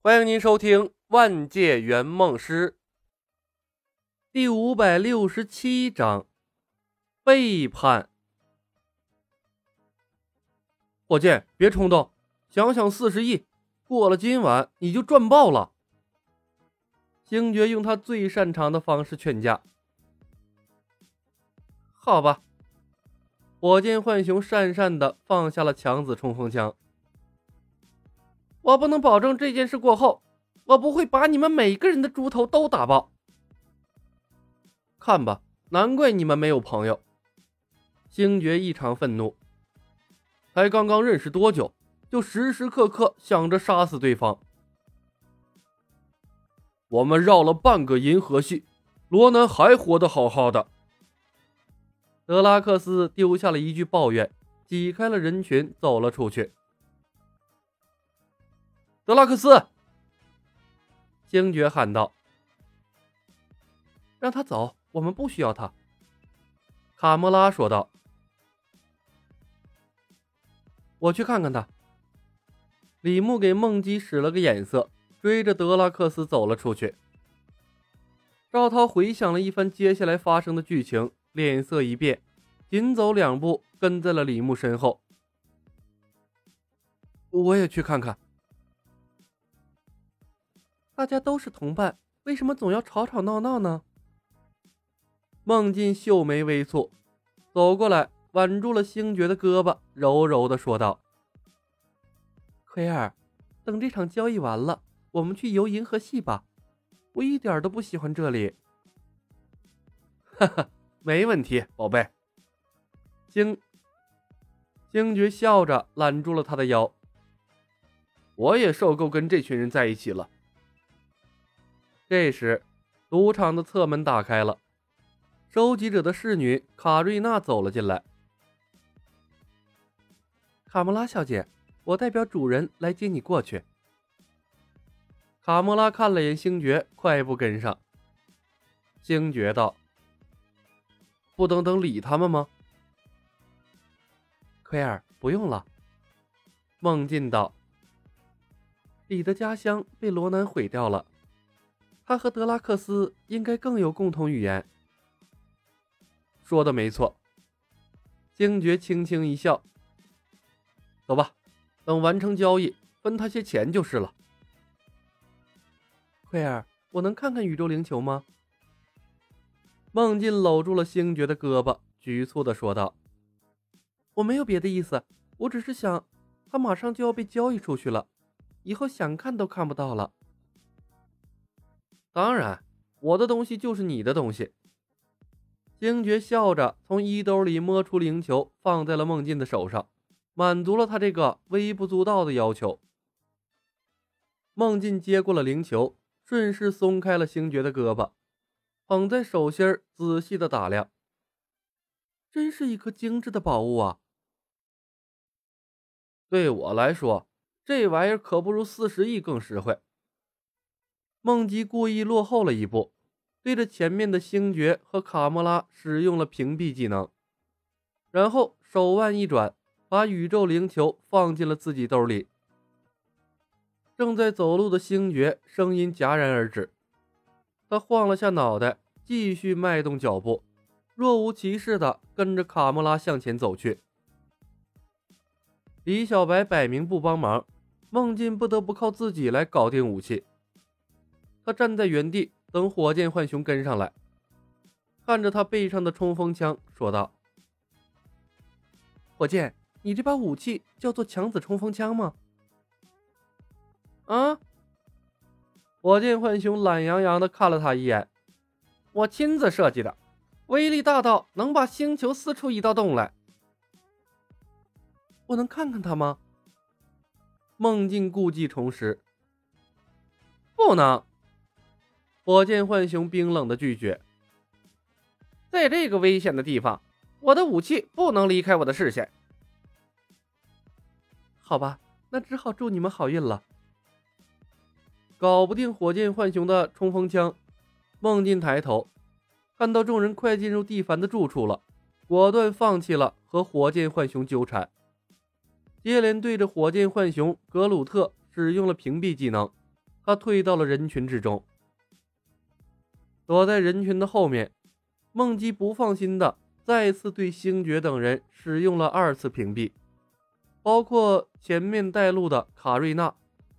欢迎您收听《万界圆梦师》第五百六十七章背叛。火箭，别冲动，想想四十亿，过了今晚你就赚爆了。星爵用他最擅长的方式劝架。好吧，火箭浣熊讪讪的放下了强子冲锋枪。我不能保证这件事过后，我不会把你们每个人的猪头都打爆。看吧，难怪你们没有朋友。星爵异常愤怒，才刚刚认识多久，就时时刻刻想着杀死对方。我们绕了半个银河系，罗南还活得好好的。德拉克斯丢下了一句抱怨，挤开了人群，走了出去。德拉克斯，星爵喊道：“让他走，我们不需要他。”卡莫拉说道：“我去看看他。”李牧给梦姬使了个眼色，追着德拉克斯走了出去。赵涛回想了一番接下来发生的剧情，脸色一变，紧走两步，跟在了李牧身后。我也去看看。大家都是同伴，为什么总要吵吵闹闹呢？孟进秀眉微蹙，走过来挽住了星爵的胳膊，柔柔的说道：“奎尔，等这场交易完了，我们去游银河系吧。我一点都不喜欢这里。”哈哈，没问题，宝贝。星星爵笑着揽住了他的腰。我也受够跟这群人在一起了。这时，赌场的侧门打开了，收集者的侍女卡瑞娜走了进来。卡莫拉小姐，我代表主人来接你过去。卡莫拉看了眼星爵，快步跟上。星爵道：“不等等理他们吗？”奎尔，不用了。梦境道：“你的家乡被罗南毁掉了。”他和德拉克斯应该更有共同语言。说的没错。星爵轻轻一笑：“走吧，等完成交易，分他些钱就是了。”奎尔，我能看看宇宙灵球吗？梦境搂住了星爵的胳膊，局促的说道：“我没有别的意思，我只是想，他马上就要被交易出去了，以后想看都看不到了。”当然，我的东西就是你的东西。星爵笑着从衣兜里摸出灵球，放在了孟进的手上，满足了他这个微不足道的要求。孟进接过了灵球，顺势松开了星爵的胳膊，捧在手心仔细的打量。真是一颗精致的宝物啊！对我来说，这玩意儿可不如四十亿更实惠。梦姬故意落后了一步，对着前面的星爵和卡莫拉使用了屏蔽技能，然后手腕一转，把宇宙灵球放进了自己兜里。正在走路的星爵声音戛然而止，他晃了下脑袋，继续迈动脚步，若无其事的跟着卡莫拉向前走去。李小白摆明不帮忙，孟进不得不靠自己来搞定武器。他站在原地等火箭浣熊跟上来，看着他背上的冲锋枪，说道：“火箭，你这把武器叫做强子冲锋枪吗？”啊！火箭浣熊懒洋洋的看了他一眼：“我亲自设计的，威力大到能把星球撕出一道洞来。”我能看看它吗？梦境故技重施：“不能。”火箭浣熊冰冷的拒绝：“在这个危险的地方，我的武器不能离开我的视线。”好吧，那只好祝你们好运了。搞不定火箭浣熊的冲锋枪，梦境抬头看到众人快进入蒂凡的住处了，果断放弃了和火箭浣熊纠缠，接连对着火箭浣熊格鲁特使用了屏蔽技能。他退到了人群之中，躲在人群的后面。梦姬不放心的再次对星爵等人使用了二次屏蔽，包括前面带路的卡瑞娜，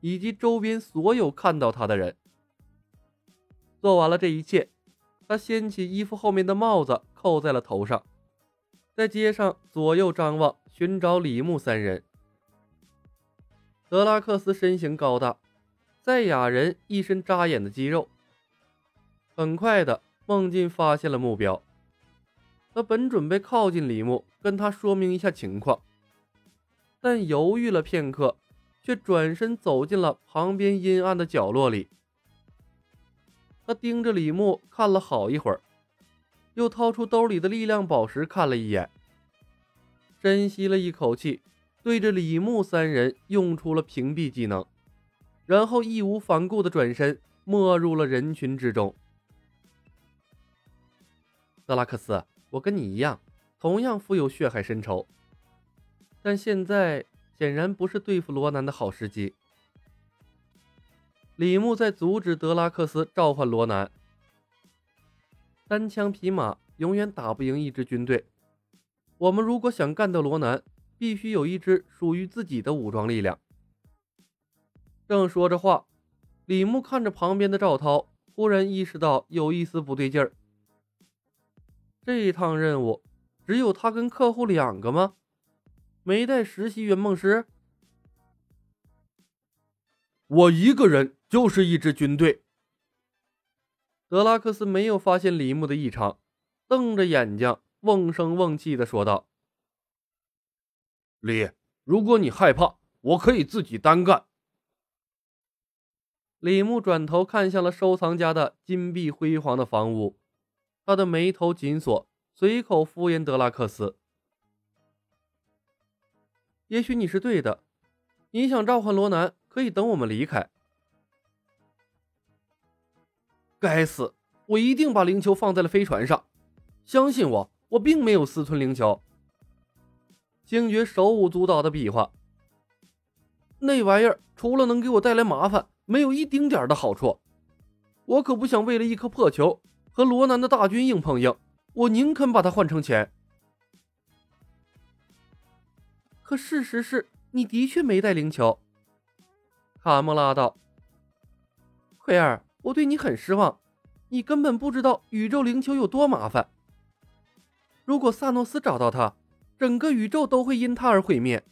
以及周边所有看到他的人。做完了这一切，他掀起衣服后面的帽子，扣在了头上，在街上左右张望，寻找李牧三人。德拉克斯身形高大。赛亚人一身扎眼的肌肉。很快的，梦境发现了目标。他本准备靠近李牧，跟他说明一下情况，但犹豫了片刻，却转身走进了旁边阴暗的角落里。他盯着李牧看了好一会儿，又掏出兜里的力量宝石看了一眼，深吸了一口气，对着李牧三人用出了屏蔽技能。然后义无反顾的转身，没入了人群之中。德拉克斯，我跟你一样，同样富有血海深仇，但现在显然不是对付罗南的好时机。李牧在阻止德拉克斯召唤罗南。单枪匹马永远打不赢一支军队，我们如果想干掉罗南，必须有一支属于自己的武装力量。正说着话，李牧看着旁边的赵涛，忽然意识到有一丝不对劲儿。这一趟任务只有他跟客户两个吗？没带实习圆梦师？我一个人就是一支军队。德拉克斯没有发现李牧的异常，瞪着眼睛，瓮声瓮气的说道：“李，如果你害怕，我可以自己单干。”李牧转头看向了收藏家的金碧辉煌的房屋，他的眉头紧锁，随口敷衍德拉克斯：“也许你是对的，你想召唤罗南，可以等我们离开。”该死，我一定把灵球放在了飞船上，相信我，我并没有私吞灵球。星爵手舞足蹈的比划：“那玩意儿除了能给我带来麻烦。”没有一丁点的好处，我可不想为了一颗破球和罗南的大军硬碰硬，我宁肯把它换成钱。可事实是你的确没带灵球，卡莫拉道。奎尔，我对你很失望，你根本不知道宇宙灵球有多麻烦。如果萨诺斯找到它，整个宇宙都会因他而毁灭。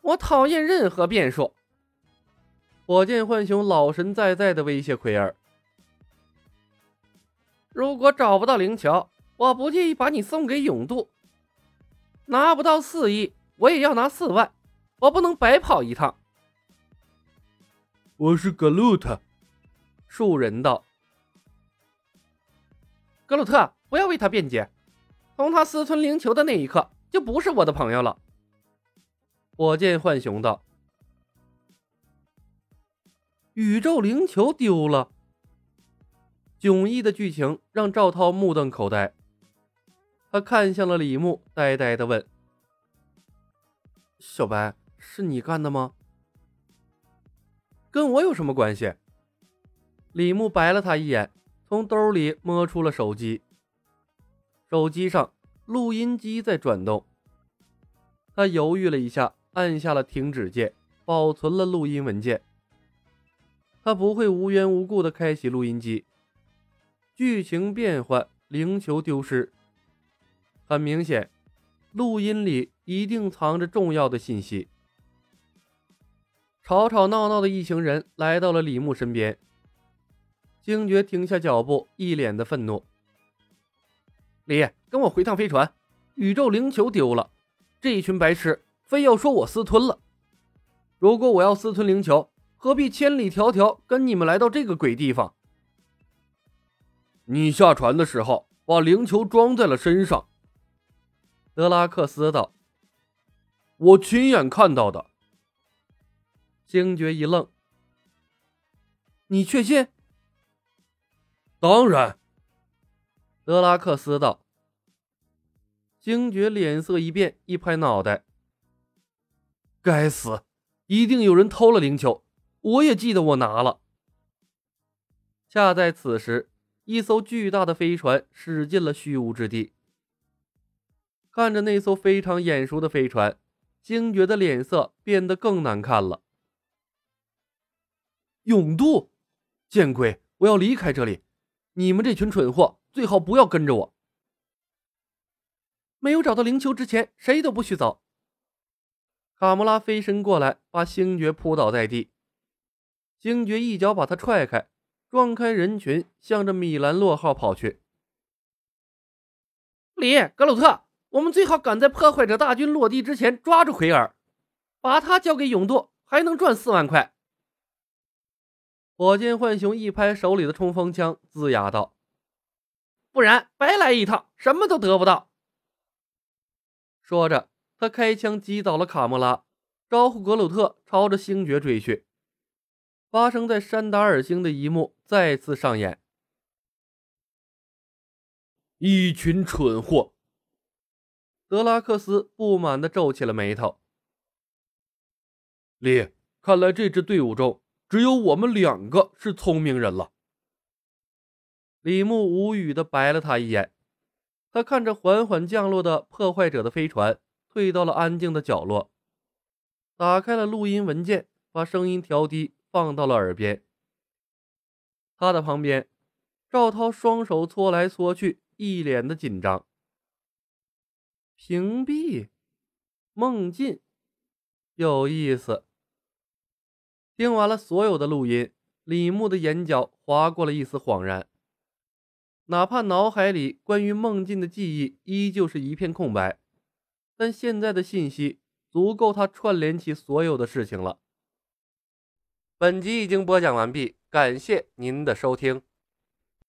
我讨厌任何变数。火箭浣熊老神在在的威胁奎尔：“如果找不到灵球，我不介意把你送给永渡。拿不到四亿，我也要拿四万，我不能白跑一趟。”我是格鲁特，树人道：“格鲁特，不要为他辩解，从他私吞灵球的那一刻，就不是我的朋友了。”火箭浣熊道。宇宙灵球丢了，迥异的剧情让赵涛目瞪口呆。他看向了李牧，呆呆的问：“小白，是你干的吗？跟我有什么关系？”李牧白了他一眼，从兜里摸出了手机。手机上录音机在转动。他犹豫了一下，按下了停止键，保存了录音文件。他不会无缘无故的开启录音机。剧情变换，灵球丢失。很明显，录音里一定藏着重要的信息。吵吵闹闹的一行人来到了李牧身边。星爵停下脚步，一脸的愤怒：“李，跟我回趟飞船。宇宙灵球丢了，这一群白痴非要说我私吞了。如果我要私吞灵球，何必千里迢迢跟你们来到这个鬼地方？你下船的时候把灵球装在了身上。”德拉克斯道，“我亲眼看到的。”星爵一愣，“你确信？”“当然。”德拉克斯道。星爵脸色一变，一拍脑袋：“该死，一定有人偷了灵球！”我也记得我拿了。恰在此时，一艘巨大的飞船驶进了虚无之地。看着那艘非常眼熟的飞船，星爵的脸色变得更难看了。永渡，见鬼！我要离开这里！你们这群蠢货，最好不要跟着我。没有找到灵球之前，谁都不许走。卡莫拉飞身过来，把星爵扑倒在地。星爵一脚把他踹开，撞开人群，向着米兰洛号跑去。里格鲁特，我们最好赶在破坏者大军落地之前抓住奎尔，把他交给永度，还能赚四万块。火箭浣熊一拍手里的冲锋枪，龇牙道：“不然白来一趟，什么都得不到。”说着，他开枪击倒了卡莫拉，招呼格鲁特朝着星爵追去。发生在山达尔星的一幕再次上演。一群蠢货！德拉克斯不满地皱起了眉头。李，看来这支队伍中……只有我们两个是聪明人了。李牧无语的白了他一眼，他看着缓缓降落的破坏者的飞船，退到了安静的角落，打开了录音文件，把声音调低，放到了耳边。他的旁边，赵涛双手搓来搓去，一脸的紧张。屏蔽，梦境，有意思。听完了所有的录音，李牧的眼角划过了一丝恍然。哪怕脑海里关于梦境的记忆依旧是一片空白，但现在的信息足够他串联起所有的事情了。本集已经播讲完毕，感谢您的收听。